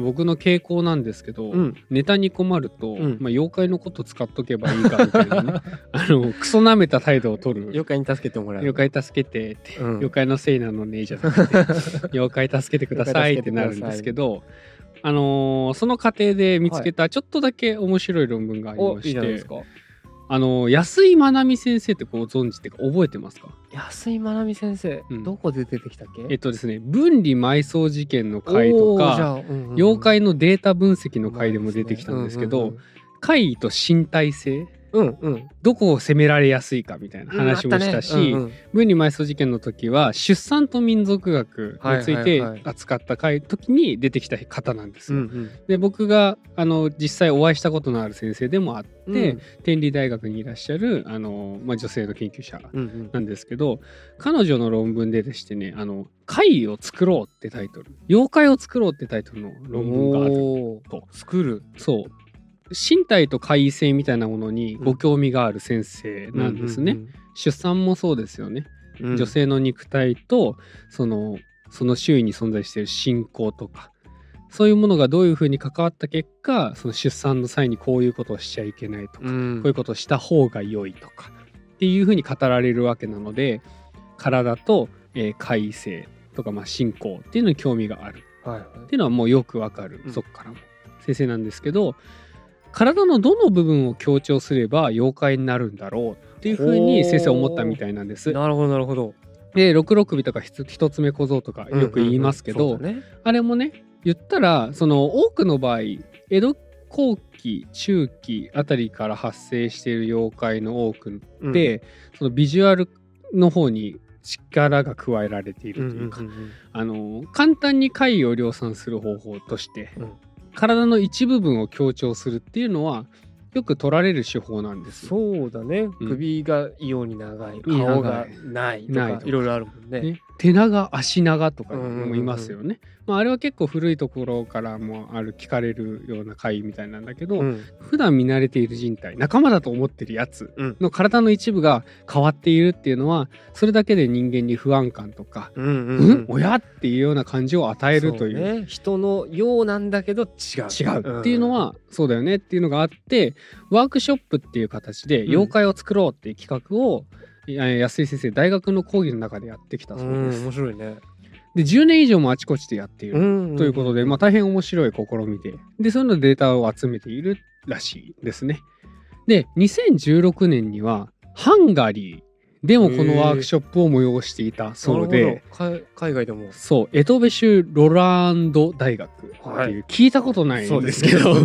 僕の傾向なんですけど、うん。ネタに困ると、うん。まあ、妖怪のこと使っとけばいいかみたいなね。あのクソ舐めた態度を取る。妖怪に助けてもらう。妖怪助けてって、うん。妖怪のせいなのねじゃなくて 妖怪助けてくださいって なるんですけどあのーその過程で見つけたちょっとだけ面白い論文がありまして、じゃないあの安井まなみ先生ってご存知ってか覚えてますか？安井まなみ先生、うん。どこで出てきたっけ？えっとですね分離埋葬事件の回とかうんうんうん。妖怪のデータ分析の回でも出てきたんですけど怪異と身体性うんうん。うんどこを責められやすいかみたいな話もしたし、うんあったね。分離埋葬事件の時は出産と民族学についてはいはいはい。扱った回時に出てきた方なんですよ。うんうん。で僕があの実際お会いしたことのある先生でもあって、うん。天理大学にいらっしゃるあの、まあ、女性の研究者うんうん。なんですけど彼女の論文ででしてね「あの怪異を作ろう」ってタイトル「妖怪を作ろう」ってタイトルの論文があると作る。そう身体と怪異性みたいなものにご興味がある先生なんですね。出産もそうですよね、うん。うん女性の肉体とそのその周囲に存在している信仰とかそういうものがどういうふうに関わった結果その出産の際にこういうことをしちゃいけないとか、うん。こういうことをした方が良いとかっていうふうに語られるわけなので体と、えー怪異性とか、まあ、信仰っていうのに興味がある。はいはい。っていうのはもうよくわかる、うん。そこからも。先生なんですけど体のどの部分を強調すれば妖怪になるんだろうっていうふうに先生思ったみたいなんです。なるほどなるほど。で六六尾とか一つ目小僧とかよく言いますけど、うんうんうんね。あれもね言ったらその多くの場合江戸後期中期あたりから発生している妖怪の多くうん。で、そのビジュアルの方に力が加えられていうんるというか、うんうん。あの簡単に怪異を量産する方法として、うん体の一部分を強調するっていうのはよく取られる手法なんです。よ。そうだね、うん。首が異様に長い。顔がないとないとかか。いろいろあるもんね。ね、手長足長とかうんうんうんうん。もいますよね。まあ、あれは結構古いところからもある聞かれるような怪異みたいなんだけど、うん。普段見慣れている人体仲間だと思ってるやつうん。の体の一部が変わっているっていうのはそれだけで人間に不安感とか「うんうんうん、うん？親?」っていうような感じを与えるという。ね、人のようなんだけど違う。違う。っていうのはそうだよねっていうのがあってワークショップっていう形でん。妖怪を作ろうっていう企画を、いや安井先生大学の講義の中でやってきたうそうんです。面白いねで10年以上もあちこちでやっている。んということで、まあ、大変面白い試みで、で、そういうのデータを集めているらしいですね。で、2016年には、ハンガリーでもこのワークショップを催していたそうで、海海外でも。そう、エトベシュ・ロランド大学っていう、はい。聞いたことないんですけど、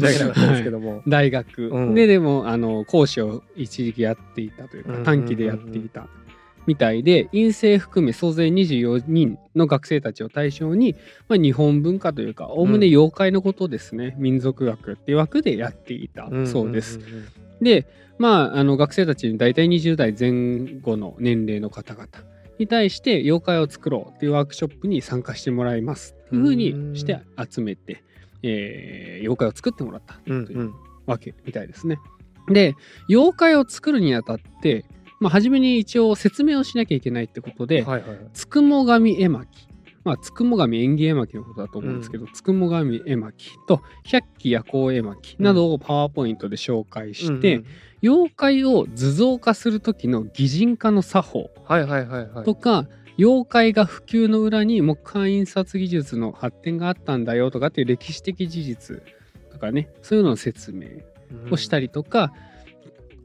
大学、うん。ででもあの講師を一時期やっていたというかうんうんうんうん。短期でやっていたみたいで院生含め総勢24人の学生たちを対象に、まあ、日本文化というかおおむね妖怪のことですね、民族学っていう枠でやっていたそうです。んんんでまああの学生たちに大体20代前後の年齢の方々に対して妖怪を作ろうっていうワークショップに参加してもらいます。っていうふうにして集めて、えー妖怪を作ってもらったといううんうん。わけみたいですね。で妖怪を作るにあたって、まあ、初めに一応説明をしなきゃいけないってことで、はいはいはい。つくも神絵巻まあつくも神縁起絵巻のことだと思うんですけど、つくも神絵巻と百鬼夜行絵巻などをパワーポイントで紹介して、うん。うん妖怪を図像化する時の擬人化の作法はいはいはいはい。とか、妖怪が普及の裏に木版印刷技術の発展があったんだよとかっていう歴史的事実とかねそういうのの説明をしたりりとか、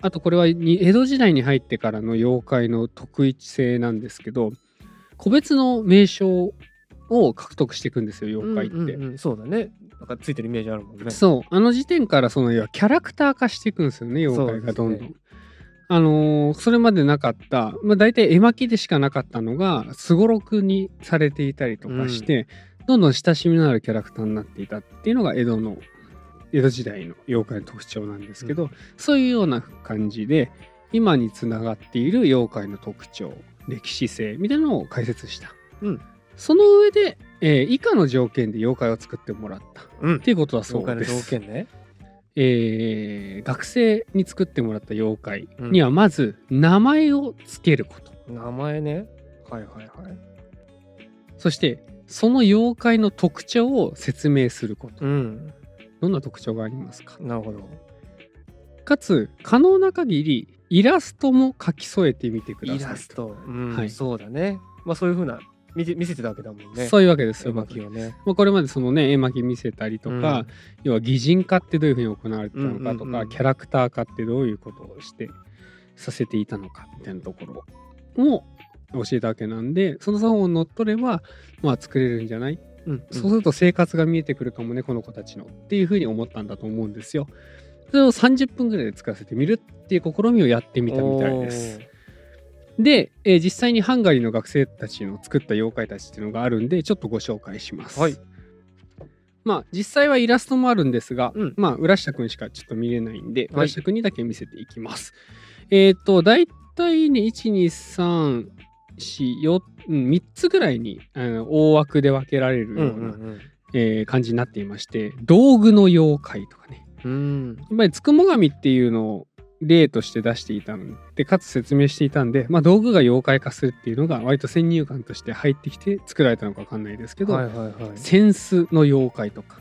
あとこれはに江戸時代に入ってからの妖怪の特異性なんですけど個別の名称を獲得していくんですよ妖怪って。うん。うんうんそうだね。なんかついてるイメージあるもんね。そう。あの時点からその要はキャラクター化していくんですよね妖怪がどんどん。そうですあのーそれまでなかった、まあ、大体絵巻でしかなかったのがすごろくにされていたりとかして、どんどん親しみのあるキャラクターになっていたっていうのが江戸の江戸時代の妖怪の特徴なんですけど、そういうような感じで今につながっている妖怪の特徴歴史性みたいなのを解説した、うんその上で、えー以下の条件で妖怪を作ってもらった。うん。っていうことだそう妖怪のです。条件ね。えー学生に作ってもらった妖怪にはまず名前をつけること、名前ね。はいはいはい。そしてその妖怪の特徴を説明すること。うん。どんな特徴がありますか？なるほど。かつ可能な限りイラストも描き添えてみてくださいイラスト。うん、はい。そうだね。まあそういうふうな見て見せてたわけだもんね。そういうわけです絵よ、巻をね。まあ、これまでそのね絵巻見せたりとか、うん要は擬人化ってどういうふうに行われてたのかとか、うんうんうんキャラクター化ってどういうことをしてさせていたのかみたいなところを教えたわけなんでその作法を乗っ取ればまあ作れるんじゃない、うんそうすると生活が見えてくるかもねこの子たちのっていうふうに思ったんだと思うんですよ。それを30分ぐらいで作らせてみるっていう試みをやってみたみたいです。で、えー実際にハンガリーの学生たちの作った妖怪たちっていうのがあるんでちょっとご紹介します。はいまあ実際はイラストもあるんですが、うんまあ浦下くんしかちょっと見れないんで、はい浦下くんにだけ見せていきます。えっ、と大体ね123 4うん3つぐらいにあの大枠で分けられるうんような、うんえー感じになっていまして道具の妖怪とかねうん。うん。やっぱりつくも神っていうのを例として出していたのでかつ説明していたんで、まあ、道具が妖怪化するっていうのが割と先入観として入ってきて作られたのか分かんないですけど、はいはいはい。扇子の妖怪とか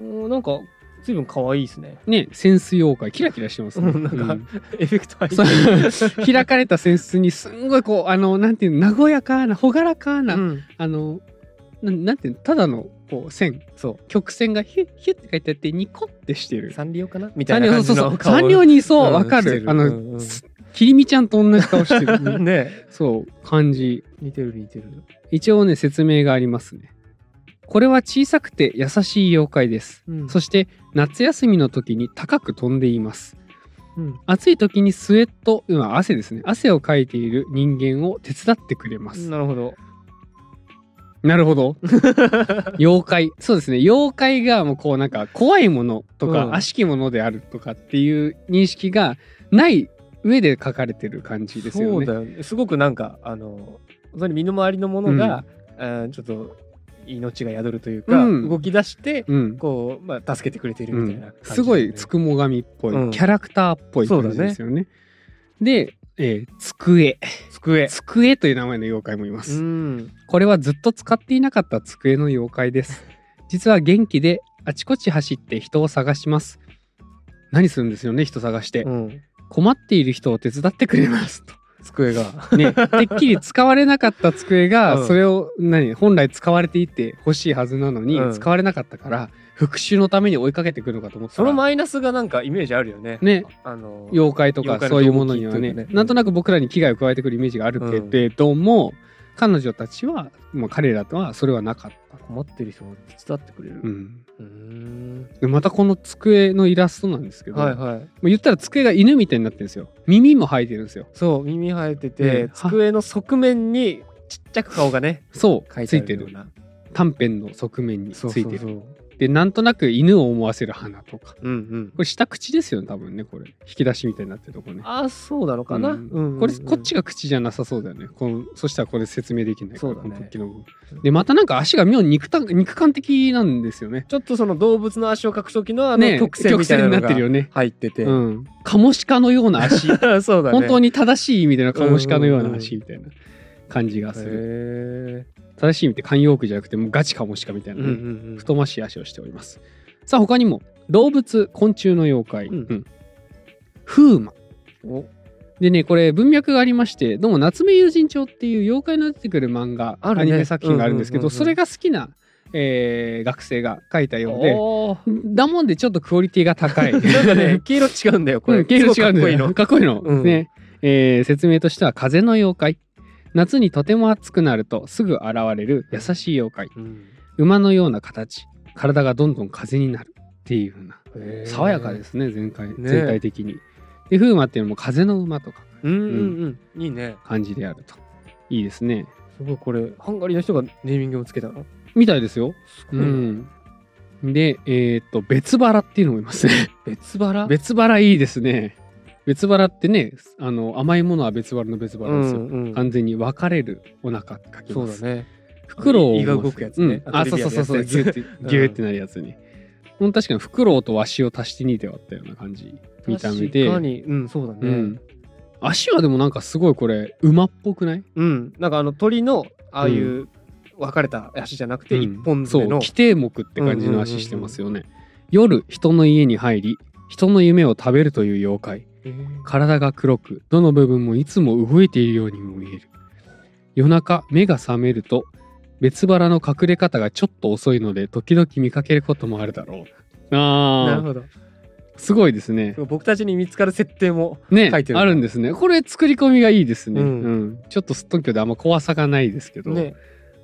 おーなんか随分可愛いですね。ね扇子妖怪キラキラしてますね。うんなんかうんエフェクト入って 開かれた扇子にすんごいこうあのなんていうの和やかな朗らかな、うんあのななんていうのただのこう線そ曲線がヒュッヒュッって書いてあってニコってしてう。る。サンリオかな？みたいな感じそうそうの顔サンリオにそうわ、かる。あの、うんうんすきりみちゃんと同じ顔してる、ねそう感じ。似てる似てる。一応ね説明がありますね。これは小さくて優しい妖怪です。うんそして夏休みの時に高く飛んでいます。うん暑い時にスウェット、今汗ですね。汗をかいている人間を手伝ってくれます。なるほど。なるほど。妖怪。そうですね。妖怪がもうこうなんか怖いものとか、うん悪しきものであるとかっていう認識がない上で書かれてる感じですよね。そうだよね。すごくなんか、あの、本当に身の回りのものが、あーちょっと命が宿るというか、うん動き出して、うん。こう、まあ、助けてくれているうみたいなね、んすごいつくも神っぽい、うんキャラクターっぽい感じですよね。で、えー机。机。机という名前の妖怪もいまうす。ん。これはずっと使っていなかった机の妖怪です。実は元気であちこち走って人を探します。何するんですよね、人探して。うん。困っている人を手伝ってくれますと。机が。ね、てっきり使われなかった机が、うんそれを何本来使われていて欲しいはずなのに、うん使われなかったから復讐のために追いかけてくるのかと思ったらそのマイナスがなんかイメージあるよね。ねあの、妖怪とかそういうものにはねねなんとなく僕らに危害を加えてくるイメージがあるけれども、彼女たちは、まあ、彼らとはそれはなかった。困ってる人を手伝ってくれる。うん、うーん。でまたこの机のイラストなんですけど、はいはい。言ったら机が犬みたいになってるんですよ耳も生えてるんですよそう、耳生えてて、ね机の側面にちっちゃく顔がね、そうついてる。短編の側面につそういてるそうそう。でなんとなく犬を思わせる花とか。うんうん。これ下口ですよね多分ねこれ。引き出しみたいになってるとこね。あ、そうなのかな？うん。うんうんこれこっちが口じゃなさそうだよね。このそしたらこれ説明できないからそうだね。この突起の。部分でまたなんか足が妙に肉た肉感的なんですよね。ちょっとその動物の足を描く時のあのね曲線みたいなの曲線になってるよがね。入ってて。うん。カモシカのような足。そうだね。本当に正しい意味でのカモシカのような足みたいな感じがする。へ正しい意味って慣用句じゃなくてもうガチカモシカみたいーなね、うんうんうん。太ましい足をしております。さあ他にも動物昆虫の妖怪、うん。うん。風魔。お。でねこれ文脈がありましてどうも夏目友人帳っていう妖怪の出てくる漫画、あるね。アニメ作品があるんですけど、うんうんうんうん。それが好きな、えー学生が書いたようでだもんでちょっとクオリティが高い。なんかね、黄色違うんだよ、これ。うん、毛色違うんだよ。かっこいいの。かっこいいの、うんね、えー説明としては風の妖怪夏にとても暑くなるとすぐ現れる優しい妖怪。うん。馬のような形。体がどんどん風になるっていう風な。へー。爽やかですね全体ね。全体的に。で風馬っていうのも風の馬とか。うんうんうん。いいね。感じであると。いいですね。すごいこれ、ハンガリーの人がネーミングをつけたの？みたいですよ。すごい。なうん、でえっ、と別腹っていうのもいますね。別腹？別腹いいですね別腹ってねあの甘いものは別腹の別腹ですよ、うんうん。完全に分かれるお腹って書きます。そうだね。フクロウ胃が動くやつね。うん、あそうそうそうそう。ギュッてギュッてなるやつに、うん、確かにフクロウとワシを足して2で割ったような感じ。見た目で。確かに、うん、そうだね。うん、足はでもなんかすごいこれ馬っぽくない？うん。なんかあの鳥の、ああいう、分かれた足じゃなくてうん。一本そう。規定目って感じの足してますよね、夜人の家に入り人の夢を食べるという妖怪。えー体が黒くどの部分もいつも動いているようにも見える。夜中目が覚めると別腹の隠れ方がちょっと遅いので時々見かけることもあるだろう。あー。なるほど。すごいですね。僕たちに見つかる設定もね書いてるあるんですね。これ作り込みがいいですね、ううん。んちょっとすっとんきょであんま怖さがないですけど、ね。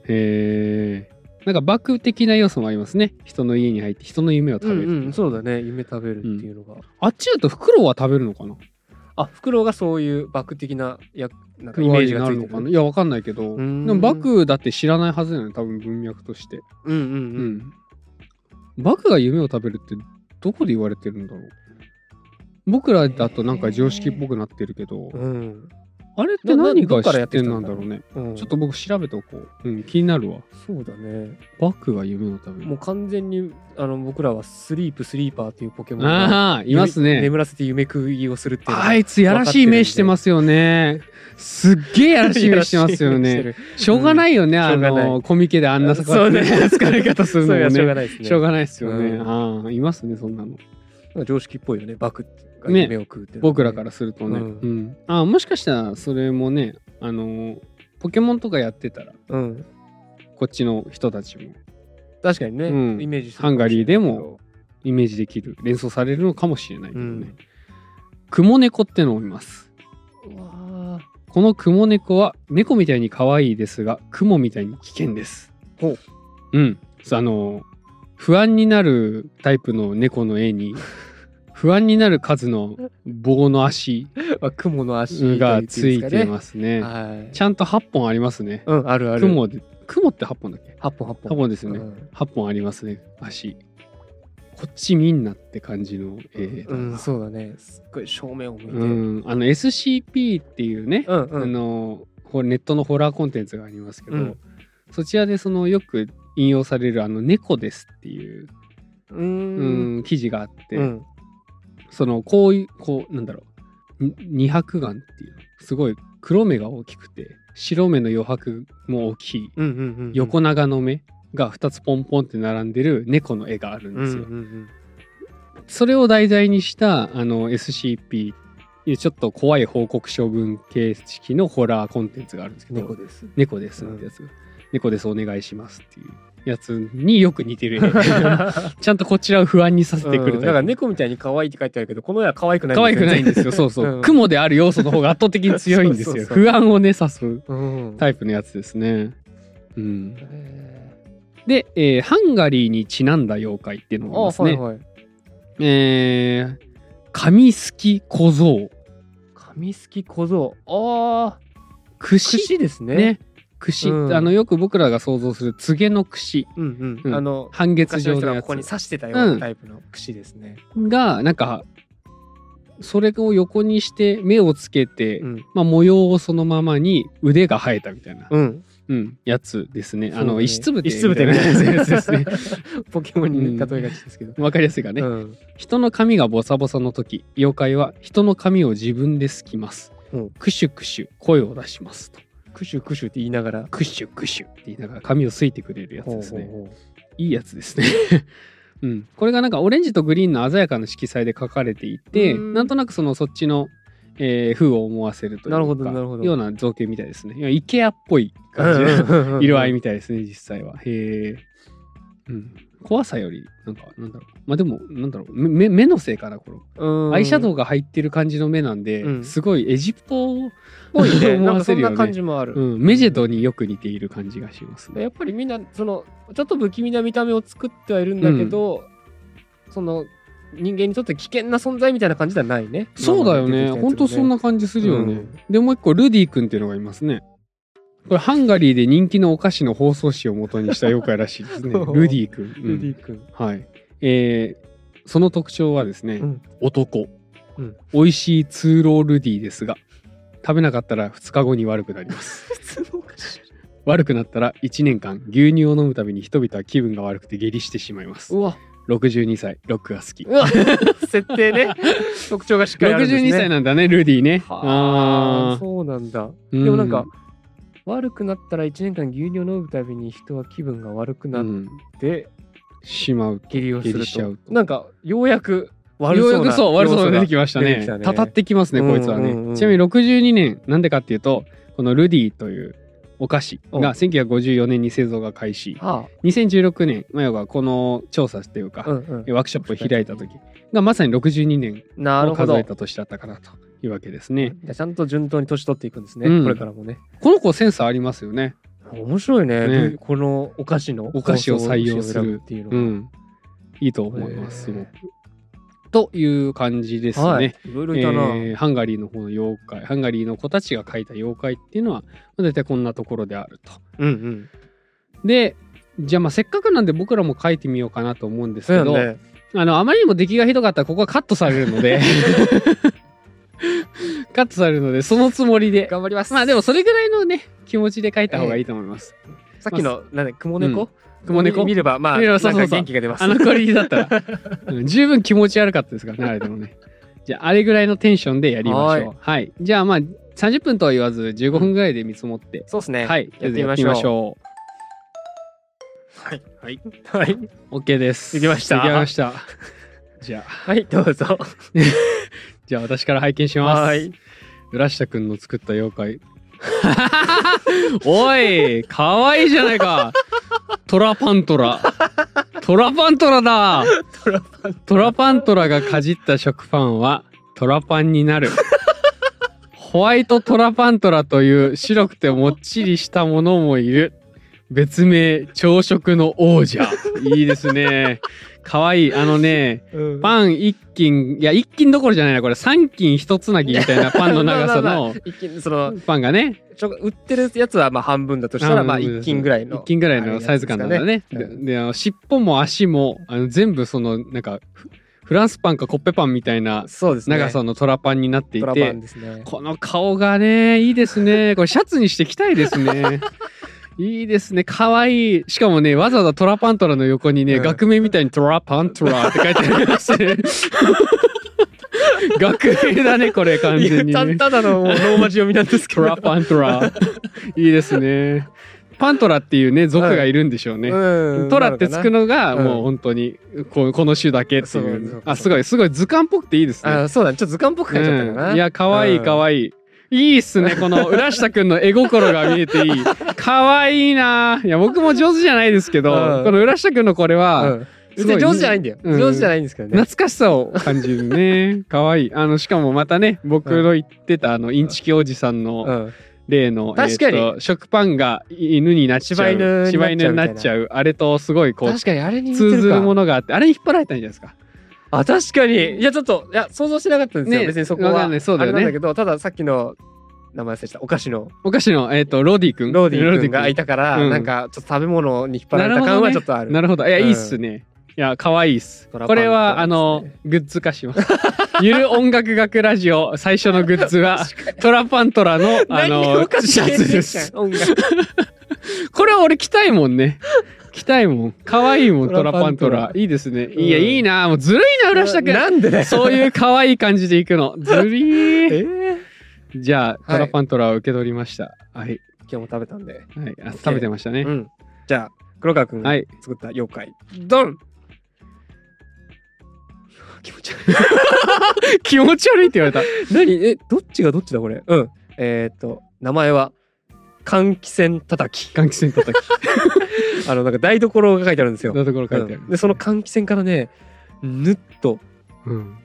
へえなんかバク的な要素もありますね。人の家に入って人の夢をうん食べる、う。んそうだね。夢食べるっていうのが、あっちだとフクロウは食べるのかな？あフクロウがそういうバク的なやなんかイイメージがついてる。るのかな？いやわかんないけど。でーん。もバクだって知らないはずだよね多分文脈として。うんうんううん。んバクが夢を食べるってどこで言われてるんだろう？僕らだとなんか常識っぽくなってるけど、うんあれって何がどっからやって知ってんきたんだろうなんだろうね。うん。ちょっと僕調べておこう、うん、気になるわ。そうだね。バクが夢を食べるもう完全にあの僕らはスリープスリーパーっていうポケモンがああいますね。眠らせて夢食いをするっていうあいつやらしい目してますよね。すっげえやらしい目してますよね。しょうがないよね、うがない。のコミケであんなそうね。疲れ方するのもそういやしょうがねないですね。しょうがないですよね、うん。ああいますねそんなの。常識っぽいよねバクがね夢を食うってね。僕らからするとね、ううん。んあもしかしたらそれもねあのポケモンとかやってたらうん。こっちの人たちも。確かにね、うん。イメージハンガリーでもイメージできる連想されるのかもしれないけどね、うん。クモネコってのをいます。このクモネコは猫みたいに可愛いですがクモみたいに危険です。ほう。うん。あの不安になるタイプの猫の絵に不安になる数の棒の足 あ雲の足がついてすますね。はい。ちゃんと8本ありますね。うんあるある。雲で雲って8本だっけ？8本8本。8本ですよね。うん。8本ありますね。足。こっちみんなって感じの絵だうん、なそうだね。すっごい正面を向いて。ううん。んあの SCP っていうね、うんあのほネットのホラーコンテンツがありますけど、うん。そちらでそのよく引用されるあの猫ですっていう、ううん。ん記事があって、うんそのこういうこうなんだろう。に二白眼っていうすごい黒目が大きくて白目の余白も大きい。うんうんうん横長の目が2つポンポンって並んでる猫の絵があるんですよ。うんうんそれを題材にしたあの SCP ちょっと怖い報告書文形式のホラーコンテンツがあるんですけどうん猫です。猫ですってやつ、猫ですお願いしますっていうやつによく似てる絵 ちゃんとこちらを不安にさせてくるうん。だから猫みたいに可愛いって書いてあるけどこの絵は可愛くない可愛くな。いんですよそうそう、うん。雲である要素の方が圧倒的に強いんですよ。不安をね指すうん。タイプのやつですね。うん。へで、えーハンガリーにちなんだ妖怪っていうのーがいますね、あはいはい。えー、紙すき小僧。紙すき小僧。ああ串。串ですね。ね串、うん。あのよく僕らが想像するつげの串うんううん。んあの半月状のやつ。がここに刺してたようなタイプの串ですね。がなんかそれを横にして目をつけて、うん。まあ、模様をそのままに腕が生えたみたいな、うん。うん、やつですね。あのね石つぶて石つぶてみたいなやつですね。ポケモンに例えがちですけど。わかりやすいかね、うん。人の髪がボサボサの時妖怪は人の髪を自分ですきます。うん。クシュクシュ声を出しますと。クシュクシュって言いながらクシュクシュって言いながら髪をすいてくれるやつですね。ほうほうほいいやつですね。うん、これがなんかオレンジとグリーンの鮮やかな色彩で描かれていてうんなんとなくそのそっちの、えー風を思わせるというかなるほどなるほどような造形みたいですね。いや IKEA っぽい感じう色合いみたいですね実際は。へえ。うん。怖さよりなんかなんだろう。まあでもなんだろう。目目のせいかなこの。うん。アイシャドウが入ってる感じの目なんで、うん。すごいエジプトっぽいね。思なんかそんなわせるよね感じもある、うん、メジェドによく似ている感じがします。ね。やっぱりみんなそのちょっと不気味な見た目を作ってはいるんだけど、その人間にとって危険な存在みたいな感じではないね。そうだよね。今まで出てきたやつも本当そんな感じするよね。うん。で、もう一個、ルディ君っていうのがいますね。これ、ハンガリーで人気のお菓子の包装紙を元にした妖怪らしいですね。ルディ君。うんルディ君、はい。えーその特徴はですね、うん。男、うん。美味しい通路ルディですが、食べなかったら2日後に悪くなります。普通のお菓子。悪くなったら1年間牛乳を飲むたびに人々は気分が悪くて下痢してしまいます。うわ。62歳、ロックが好き。設定ね。特徴がしっかりあるんですね。62歳なんだね、ルディね。はあ。あそうなんだ。ーでもなんか、悪くなったら1年間牛乳を飲むたびに人は気分が悪くなっうん、てしまう下痢をする下痢しちゃうと。なんかようやく悪ようやそうなくそう悪そうなの出てきましたね。出てきたね。たたってきますねこいつはね、うんうん。うんちなみに62年なんでかっていうとこのルディというお菓子が1954年に製造が開始。は2016年まあ要はこの調査っていうか、あ、うんうん、ワークショップを開いた時がまさに62年をなるほど。数えた年だったかなというわけですね。ちゃんと順当に年取っていくんですね、うん。これからもね。この子センスありますよね。面白いね。ね。このお菓子のお菓子を採用する。っていうのが。うん。いいと思いますすへーという感じですね、はい。いろいろいたな、えーハンガリーの方の妖怪ハンガリーの子たちが描いた妖怪っていうのは大体こんなところであると。うんうん。でじゃあまあせっかくなんで僕らも描いてみようかなと思うんですけど、ね。あのあまりにも出来がひどかったらここはカットされるので カットされるのでそのつもりで頑張りますまあでもそれぐらいのね気持ちで描いた方がいいと思います。さっきのなんで雲猫、雲猫見ればまあそうそうそう元気が出ますあのクオリティだったら、うん十分気持ち悪かったですからね、あれでもね。じゃあ、あれぐらいのテンションでやりましょう。はい。じゃあ、まあ、30分とは言わず、15分ぐらいで見積もって、そうですねはい。やってみましょうょう。はいはい。はい OK です。できましたできました。じゃあ、はいどうぞ じゃあ私から拝見します。はい浦下くんの作った妖怪。おい、かわいいじゃないか。トラパントラ。トラパントラだ。トラパントラパントラがかじった食パンはトラパンになる。ホワイトトラパントラという白くてもっちりしたものもいる。別名朝食の王者。いいですね。かわい。い。あのね、うん。パン一斤、いや一斤どころじゃないな。これ。三斤一つなぎみたいな パンの長さのそのパンがね、ちょ売ってるやつはまあ半分だとしたらまあ一斤ぐらいの一斤ぐらいのサイズ感なんだね。ででであの尻尾も足もあの全部そのなんかフフランスパンかコッペパンみたいな長さのトラパンになっていて、ンですね。この顔がねいいですね。これシャツにして着たいですねいいですね。かわい。いしかもねわざわざトラパントラの横にね、うん。学名みたいにトラパントラって書いてありますね。学名だねこれ完全に、ね、たただのローマ字読みなんですけど。トラパントラ。いいですね。パントラっていうね族がいるんでしょうね、うん。トラってつくのがうん。もう本当にこうこの種だけっていそうあすごいすごい図鑑っぽくていいですね。あそうだね。ちょっと図鑑っぽく書いちゃったかな、うん。いや、かわいいうん。かわいい。いいっすね。この浦下くんの絵心が見えていい。かわいいな。いや、僕も上手じゃないですけど、うんこの浦下くんのこれは、うん別に上手じゃないんだよ、うん上手じゃないんですけどね懐かしさを感じるね。かわいい。あの、しかもまたね、僕の言ってた、あの、インチキおじさんのうん例の、確かにえーと食パンが犬になっちゃう。柴犬になっちゃう柴犬になっちゃう。あれとすごいこう、確かにあれに似て通ずるるかものがあって、あれに引っ張られたんじゃないですか。あ確かに。いやちょっといや想像してなかったんですよ、ね別にそこはんない。そうだよね。だけどたださっきの名前忘れした。お菓子の。お菓子の、えっ、と、ローディ君。ローディ君がいたたから、うん。なんかちょっと食べ物に引っ張られた感はちょっとある。なるほど。いや、うん。いいっすね。いや、可愛いっす。これは、あのグッズ化します。ゆる音楽学ラジオ、最初のグッズは、トラパントラの、あ何のシャツです。音楽。これ俺着たいもんね。着たいもん。可愛いもん、トトラパントラ。いいですね。うんいや、いいな。もうずるいな、浦下くん。なんでだよそういう可愛い感じでいくの。ずるい。え？ーじゃあ、はいトラパントラを受け取りました。はい。今日も食べたんで、はい。あ食べてましたね。うんじゃあ黒川くんがはい。作った妖怪、ドン 気持ち悪い気持ち悪いって言われた。何？えどっちがどっちだこれ？うんえっ、と名前は？換気扇叩き。換気扇叩き。あのなんか台所が書いてあるんですよ、のところ書いてあるうん。でその換気扇からねぬっとうん。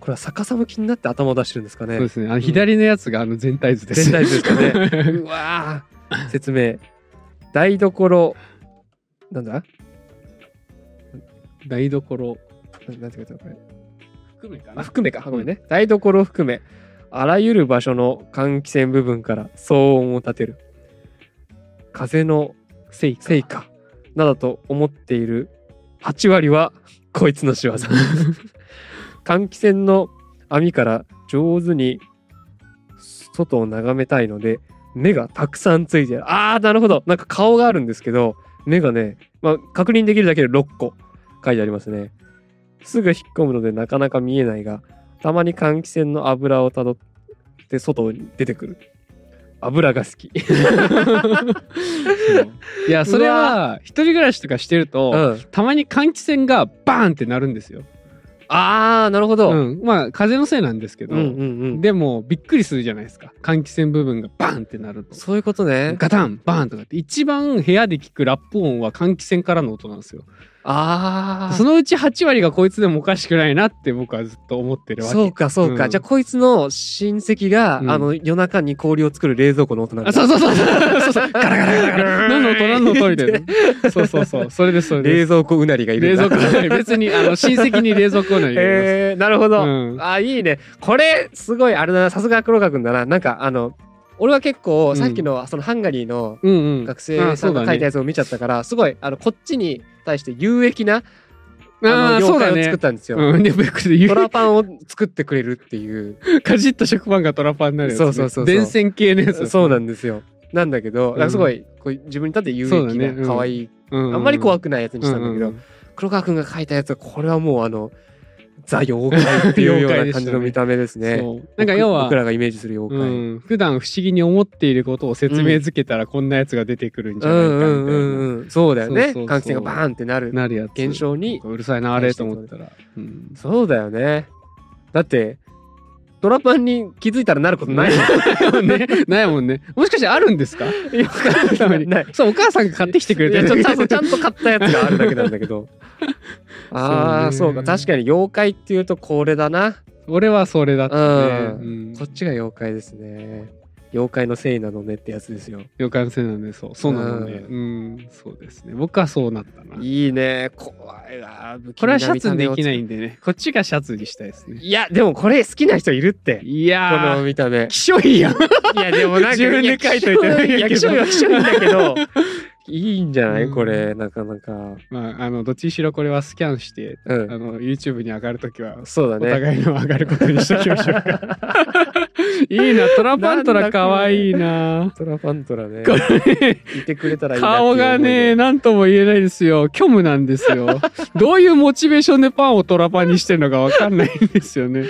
これは逆さ向きになって頭を出してるんですかね。そうですね。あの左のやつがあの全体図です。全体図ですかね。うわー。説明。台所なんだ？台所。ななんて書いてあるこれ。あ含めかな？含めか。ごめんね。台所を含め。あらゆる場所の換気扇部分から騒音を立てる風のせいせいか。などと思っている8割はこいつの仕業。換気扇の網から上手に外を眺めたいので目がたくさんついてる。あーなるほど。なんか顔があるんですけど目がね、まあ、確認できるだけで6個書いてありますね。すぐ引っ込むのでなかなか見えないがたまに換気扇の油をたどって外に出てくる油が好き。いやそれは一人暮らしとかしてると、うん。たまに換気扇がバーンってなるんですよ。ああ、なるほど。ううんん、まあ風のせいなんですけど、うんうん。でもびっくりするじゃないですか換気扇部分がバーンってなると。そういうことね。ガタンバーンとかって一番部屋で聞くラップ音は換気扇からの音なんですよ。ああ。そのうち8割がこいつでもおかしくないなって僕はずっと思ってるわけ。そうかそうか、うん。じゃあこいつの親戚が、うん。あの夜中に氷を作る冷蔵庫の音なんだ。あそうそうそうそうそう。ガラガラガラガラ。何の音何の音みたいな。そうそうそう。それですそれです。冷蔵庫うなりがいる冷蔵庫ない別にあの親戚に冷蔵庫ないえー、なるほど、うん。あいいね。これすごいあれだな。さすが黒川君だな。なんかあの俺は結構うん。さっきのそのハンガリーの。学生さんが書いたやつを見ちゃったから、すごいあのこっちに対して有益なあのああそうだね妖怪を作っ。たんですよ。うん、で僕でトラパンを作ってくれるっていうかじった食パンがトラパンになるやつ、ね。そうそうそう電線系のやつ。そうなんですよ。なんだけど、んなんかすごいこう自分にとって有益そうだねうんな可愛い、うん。あんまり怖くないやつにしたんだけど、うう黒川君が書いたやつはこれはもうあのザ妖怪っていうような感じの見た目ですね。そう。なんか要は僕らがイメージする妖怪。うん、普段不思議に思っていることを説明づけたらこんなやつが出てくるんじゃないかみたいな、うんうんうんうん。そうだよね。換気扇がバーンってなる。なるやつ。現象にうるさいなあれと思ったら、うん、そうだよね。だってトラパンに気づいたらなることないもん。ね、ないもんね。もしかしてあるんですか？そうお母さんが買ってきてくれいてちゃんと買ったやつがあるだけなんだけど。ああそううか確かに妖怪っていうとこれだな。俺はそれだったね、ううん。こっちが妖怪ですね妖怪のせいなのねってやつですよ。妖怪のせいなんでそう。そうなのね。うん。そうですね。僕はそうなったな。いいね。怖いなこれはシャツにできない見んでね。こっちがシャツにしたいですね。いやでもこれ好きな人いるって。いこやー。の見た目。きしょいやん。いやでもなんか自分で書いといてもいや気象いは気象いいんだけどいいんじゃない？うんこれなかなかまああのどっちにしろこれはスキャンしてうあんの YouTube に上がるときはそうだねお互いの上がることにしときましょうか。いいな、トラパントラかわいいな。トラパントラね いてくれたらいい顔がね、思なんとも言えないですよ。虚無なんですよ。どういうモチベーションでパンをトラパンにしてるのかわかんないんですよね。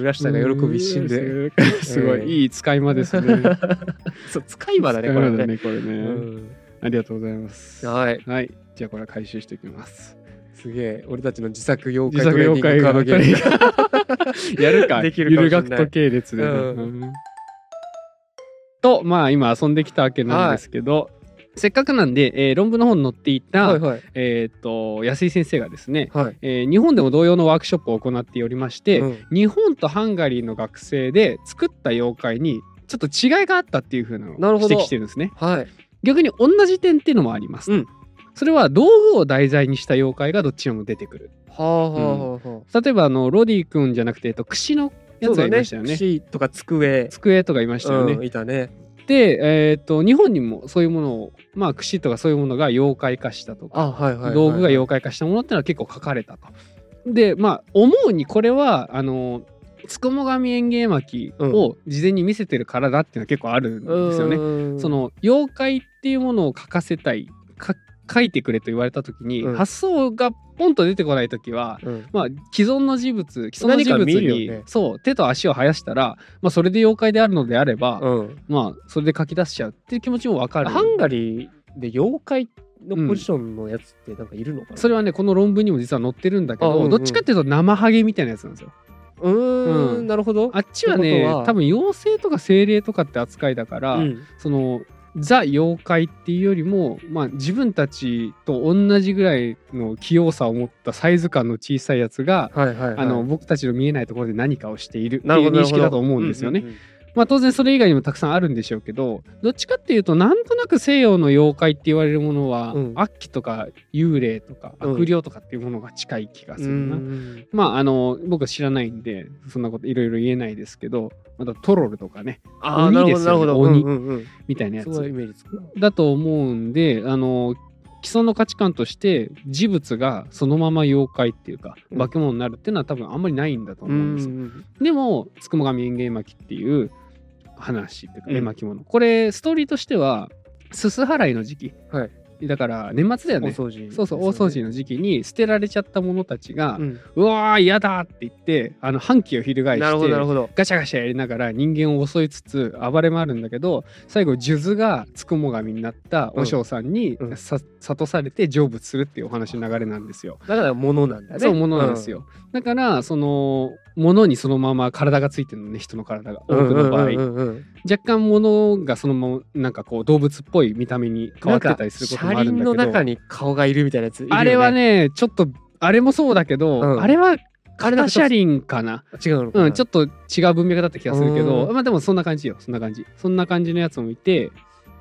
浦下が喜び一心でうん。すごうんい、いい使い魔ですね。そう使い魔だねこれねこれうね。んありがとうございます。はい。はい。じゃあこれは回収していきます。すげえ。俺たちの自作妖自怪トレーニングカードゲーム。やるか。できるかもしれない。ゆる学徒系列でね。うん。うん。と、まあ今遊んできたわけなんですけど、せっかくなんで、えー論文の方に載っていた、はいはい。えっ、と、安井先生がですね、はい。えー日本でも同様のワークショップを行っておりまして、うん。日本とハンガリーの学生で作った妖怪にちょっと違いがあったっていう風なのを指摘してるんですね。はい逆に同じ点っていうのもあります。うんそれは道具を題材にした妖怪がどっちにも出てくる。はあはあはあはあ例えばあのロディ君じゃなくて、えっと、櫛のやつがいましたよね。串とか机机とかいましたよね。うんいたねで、えっと日本にもそういうものをまあ櫛とかそういうものが妖怪化したとか、あはいはい道具が妖怪化したものってのは結構書かれたと。でまあ思うにこれはあのつくも神園芸巻を事前に見せてるからだっていうのは結構あるんですよね。ねその妖怪っていうものを書かせたいか書いてくれと言われた時に、うん。発想がポンと出てこない時はうん。まあ、既存の事物既存の事物に、よねそう手と足を生やしたら、まあ、それで妖怪であるのであれば、うん。まあそれで書き出しちゃうっていう気持ちもわかる。ハンガリーで妖怪のポジションのやつってなんかいるのかな、それはねこの論文にも実は載ってるんだけど、あうんうん。どっちかっていうと生ハゲみたいなやつなんですよ。うーんうんなるほど。あっちはね多分妖精とか精霊とかって扱いだから、うん。そのザ妖怪っていうよりも、まあ、自分たちと同じぐらいの器用さを持ったサイズ感の小さいやつが、はいはいはい。あの僕たちの見えないところで何かをしているってないう認識だと思うんですよね。うんうんうんまあ当然それ以外にもたくさんあるんでしょうけどどっちかっていうとなんとなく西洋の妖怪って言われるものは、うん。悪鬼とか幽霊とかうん。悪霊とかっていうものが近い気がすうるな。ん。まああの僕は知らないんでそんなこといろいろ言えないですけどまたトロルとかね。鬼ですよね。鬼うんうんうん。みたいなやつ。だと思うんであの既存の価値観として事物がそのまま妖怪っていうかうん。化け物になるっていうのは多分あんまりないんだと思うんですよ。うんでも「つくも神園芸巻」っていう話っていうかうん。絵巻物、これストーリーとしてはすす払いの時期、はい。だから年末だよ大ね掃除、そうそう大掃除の時期に捨てられちゃったものたちが、うわー嫌だって言ってあの反旗を翻なるほどなるしてほど。ガシャガシャやりながら人間を襲いつつ暴れ回るんだけど最後数珠がつくも神になった和尚さんにうん。さ諭されて成仏するっていうお話の流れなんですよ。だから物なんだね。そうものなんですよ、だからその物にそのまま体がついてるのね人の体が。多うんくの場合、うんうん。うんうん若干物がそのままなんかこう動物っぽい見た目に変わってたりすることもあるんだけど。車輪の中に顔がいるみたいなやつね、あれはねちょっとあれもそうだけど、うん。あれは片車輪かな。違うのかな、うん、ちょっと違う文脈だった気がするけど、うん。まあでもそんな感じよ、そんな感じ。そんな感じのやつもいて、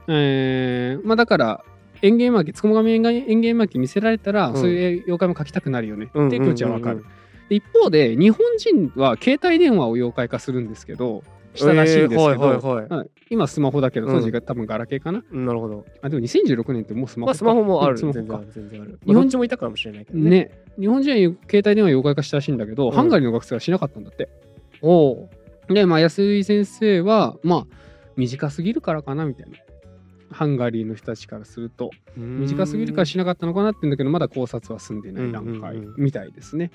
えー、まあだから、園芸巻き、つくも神園芸巻き見せられたら、うん。そういう妖怪も描きたくなるよね、うんっていう気持ちはわかる。うんうんで一方で、日本人は携帯電話を妖怪化するんですけど、したらしいんですけど、えーはいはいはいはい今スマホだけど、うん当時が多分ガラケーかな？うんなるほど。あ、でも2016年ってもうスマホか。まあスマホもある。うんスマホか全然ある。全然ある。日本人もいたかもしれないけどね。ね。日本人は携帯電話妖怪化したらしいんだけど、うんハンガリーの学生はしなかったんだって。おお。で、まあ、安井先生は、まあ、短すぎるからかなみたいな。ハンガリーの人たちからすると短すぎるからしなかったのかなって言うんだけどまだ考察は済んでない段階うんうんうんみたいですね。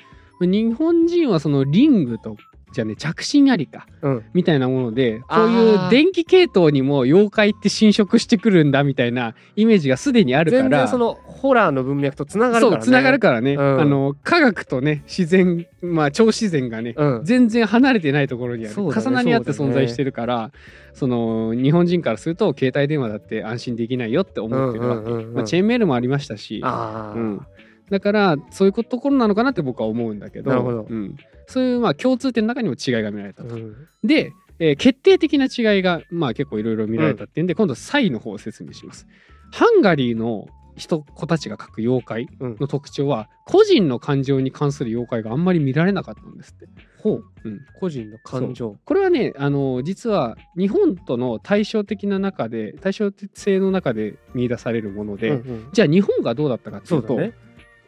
日本人はそのリングとじゃあね着信ありかうん。みたいなものでこうあいーう電気系統にも妖怪って侵食してくるんだみたいなイメージがすでにあるから全然そのホラーの文脈とつながるからね。そうつながるからね、うん。あの科学とね自然まあ超自然がね、うん。全然離れてないところにある、ね重なり合って存在してるからその日本人からすると携帯電話だって安心できないよって思ってるわけ、うんうんうんうんまあ、チェーンメールもありましたし、ああ、うん、だからそういうところなのかなって僕は思うんだけどなるほどうん、そういうまあ共通点の中にも違いが見られたと。うんで、えー決定的な違いがまあ結構いろいろ見られたっていうんで、今度サイの方を説明します。ハンガリーの人子たちが描く妖怪うんの特徴は個人の感情に関する妖怪があんまり見られなかったんですって。ほう。うん、個人の感情。これはねあの実は日本との対照的な中で対照性の中で見出されるもので、うんうんじゃあ日本がどうだったかっていうとね。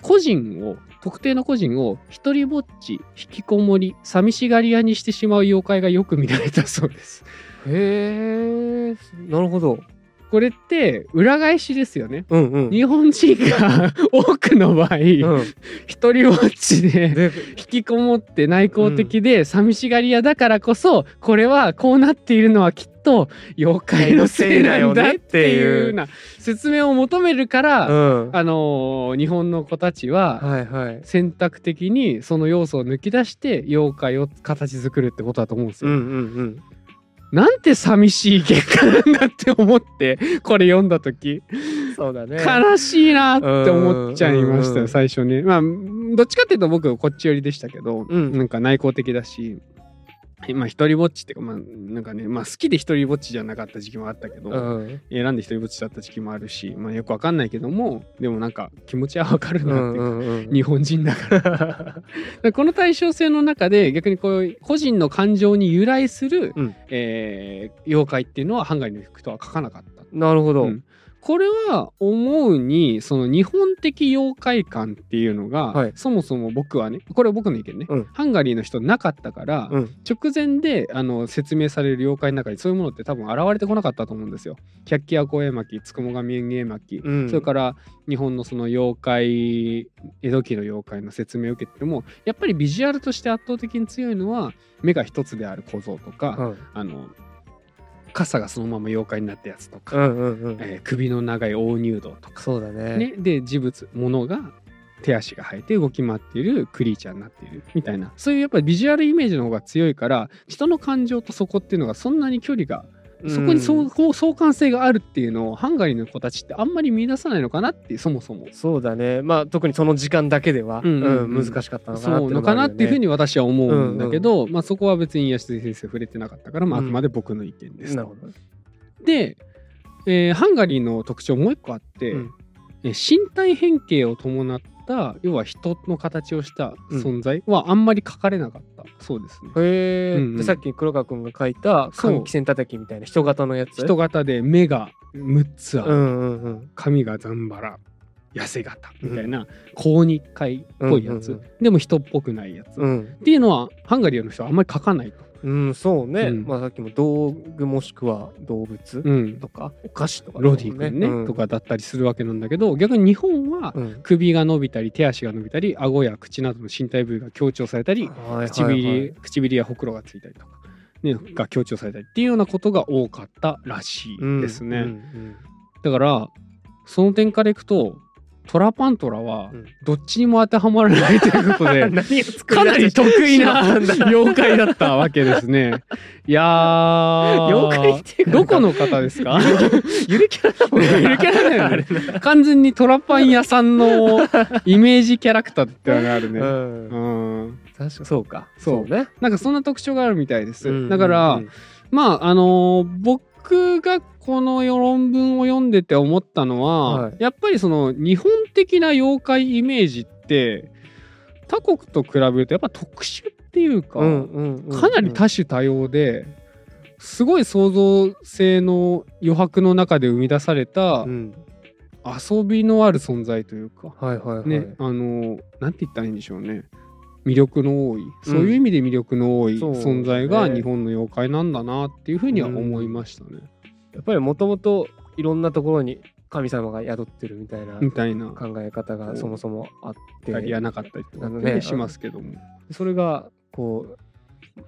個人を特定の個人を一人ぼっち引きこもり寂しがり屋にしてしまう妖怪がよく見られたそうです。へえ、なるほど。これって裏返しですよね。うんうん。日本人が多くの場合、うん、一人ぼっちでで、引きこもって内向的で寂しがり屋だからこそ、これはこうなっているのはきっと妖怪のせいなんだっていうような説明を求めるから、うん。あのー日本の子たちは。選択的にその要素を抜き出して妖怪を形作るってことだと思うんですよ。うんうんうん。なんて寂しい結果なんだって思って これ読んだ時そうだね。悲しいなって思っちゃいましたようん最初ね。まあどっちかっていうと僕こっち寄りでしたけど、うんなんか内向的だし。まあ一人ぼっちっていうかまあなんかねまあ好きで一人ぼっちじゃなかった時期もあったけど、うん。選んで一人ぼっちだった時期もあるしまあよくわかんないけどもでもなんか気持ちはわかるうなっていうか、んうんうん。日本人だからで この対称性の中で逆にこう個人の感情に由来する、うんえー妖怪っていうのはハンガリーの人は書かなかった。なるほど。うんこれは思うにその日本的妖怪観っていうのが、はい。そもそも僕はねこれは僕の意見ね、うん。ハンガリーの人なかったから、うん。直前であの説明される妖怪の中にそういうものって多分現れてこなかったと思うんですよ。百鬼夜行絵巻つくも神園芸巻、うん。それから日本のその妖怪江戸期の妖怪の説明を受けてもやっぱりビジュアルとして圧倒的に強いのは目が一つである小僧とか、うんあの傘がそのまま妖怪になったやつとか、うんうんうん。えー首の長い大入道とか、そうだね。ね、で事物物が手足が生えて動き回っているクリーチャーになっているみたいなそういうやっぱりビジュアルイメージの方が強いから人の感情とそこっていうのがそんなに距離がそこに相うん相相関性があるっていうのをハンガリーの子たちってあんまり見出さないのかなってそもそも。そうだね。まあ特にその時間だけでは、うんうんうん。うん難しかったのかなってそうのかなっていうふうにに私は思うんだけど、まあ、そこは別に安井先生触れてなかったから、まあ、あうんくまで僕の意見です。と。なるほど。で、えーハンガリーの特徴もう一個あって、うん。えー身体変形を伴った要は人の形をした存在はあんまり書かれなかった。そうですね。へえ、うんうん。でさっき黒川くんが書いた換気扇叩きみたいな人型のやつ。人型で目が6つある、うんうんうん。髪がざんばら痩せ型みたいな高日会っぽいやつ、うんうんでも人っぽくないやつ、っうん。ていうのはハンガリーの人はあんまり書かないと。うんそうね、うん。まあさっきも道具もしくは動物うん。とか、お菓子とかロディ君ね、うん。とかだったりするわけなんだけど逆に日本はうん。首が伸びたり手足が伸びたり顎や口などの身体部位が強調されたりはいはいはい。唇唇やほくろがついたりとか、ね、が強調されたりっていうようなことが多かったらしいですね。うんうん。だからその点からいくとトラパントラはうん。どっちにも当てはまらないということで かなり得意な妖怪だったわけですね。いやー。妖怪ってどこの方ですか？ゆるキャラだもんゆるキャラだよね。完全にトラパン屋さんのイメージキャラクターってのがあるね。うん。うん。確かそうか。そう。ね。なんかそんな特徴があるみたいです。うん。だから、うんまああのー僕がこの論文を読んでて思ったのは、はい。やっぱりその日本的な妖怪イメージって他国と比べるとやっぱ特殊っていうか、うんうんうんかなり多種多様ですごい創造性の余白の中で生み出されたうん。遊びのある存在というか、はいはいはい、ねあのなんて言ったらいいんでしょうね。魅力の多い。そういう意味で魅力の多い存在が日本の妖怪なんだなっていうふうには思いましたね。やっぱりもともといろんなところに神様が宿ってるみたいなみたいな考え方がそもそもあってやりやなかったりとかねねしますけども。それがこう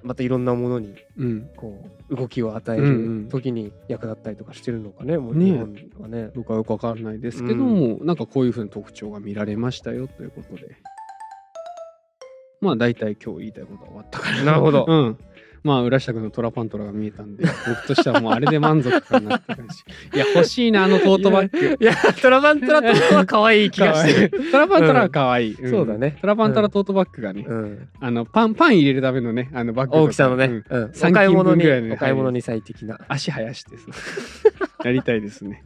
またいろんなものにうんこう動きを与えうんうんる時に役立ったりとかしてるのかね、もうね日本はね。僕はよくわからないですけども、なんかこういうふうな特徴が見られましたよということで。まあ大体今日言いたいことは終わったから。なるほど うん。まあ浦下君のトラパントラが見えたんで、僕としてはもうあれで満足かなって感じ。いや、欲しいな、あのトートバッグ。いや、トラバントラトは可愛い気がしてる。る。トラパントラは可愛い。んそうだねトラパントラトートバッグがね、うん、あのパンパン入れるためのね、あのバッグ大きさのね、うんうんお三買い物に斤分ぐらいのねお買い物に最適な。足生やしてさ やりたいですね。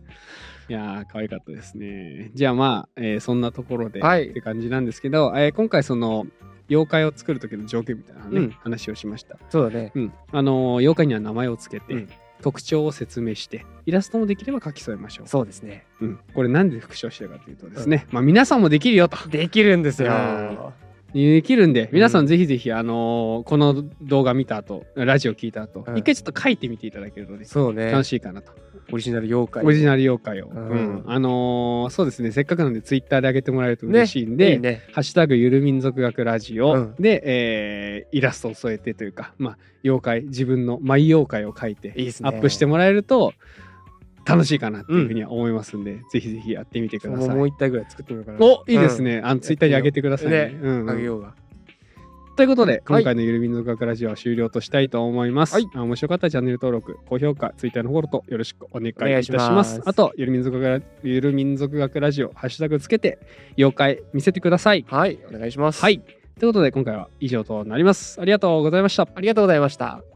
いやー可愛かったですね。じゃあまあ、えーそんなところで、はいって感じなんですけど、えー今回その妖怪を作る時の条件みたいなね、うん話をしました。そうだね。うん、あのー妖怪には名前をつけて、うん特徴を説明してイラストもできれば書き添えましょう。そうですね。うん、これなんで復唱してるかというとですね、まあ皆さんもできるよと。できるんですよ。できるんで皆さんぜひぜひ、あのーこの動画見た後ラジオ聞いた後、うん一回ちょっと書いてみていただけるとねそうね。楽しいかなと。オリジナル妖怪。オリジナル妖怪を。ううんん。あのーそうですね、せっかくなんでツイッターで上げてもらえると嬉しいんで、いいね。ハッシュタグゆる民族学ラジオうんで、えーイラストを添えてというか、まあ、妖怪、自分のマイ妖怪を描いていいですね。アップしてもらえると楽しいかなっていうふうには思いますんで、ぜひぜひやってみてください。もう一体ぐらい作ってみようかな。おいいですね。あのツイッターに上げてくださいね。ねうんうんあげようが。ということで、はい今回のゆる民族学ラジオは終了としたいと思います。はいあ面白かったらチャンネル登録、高評価、ツイッターのフォローとよろしくお願いいたします。ますあと、ゆる民族学ゆる民族学ラジオ、ハッシュタグつけて、妖怪見せてください。はい、お願いします。はい。ということで、今回は以上となります。ありがとうございました。ありがとうございました。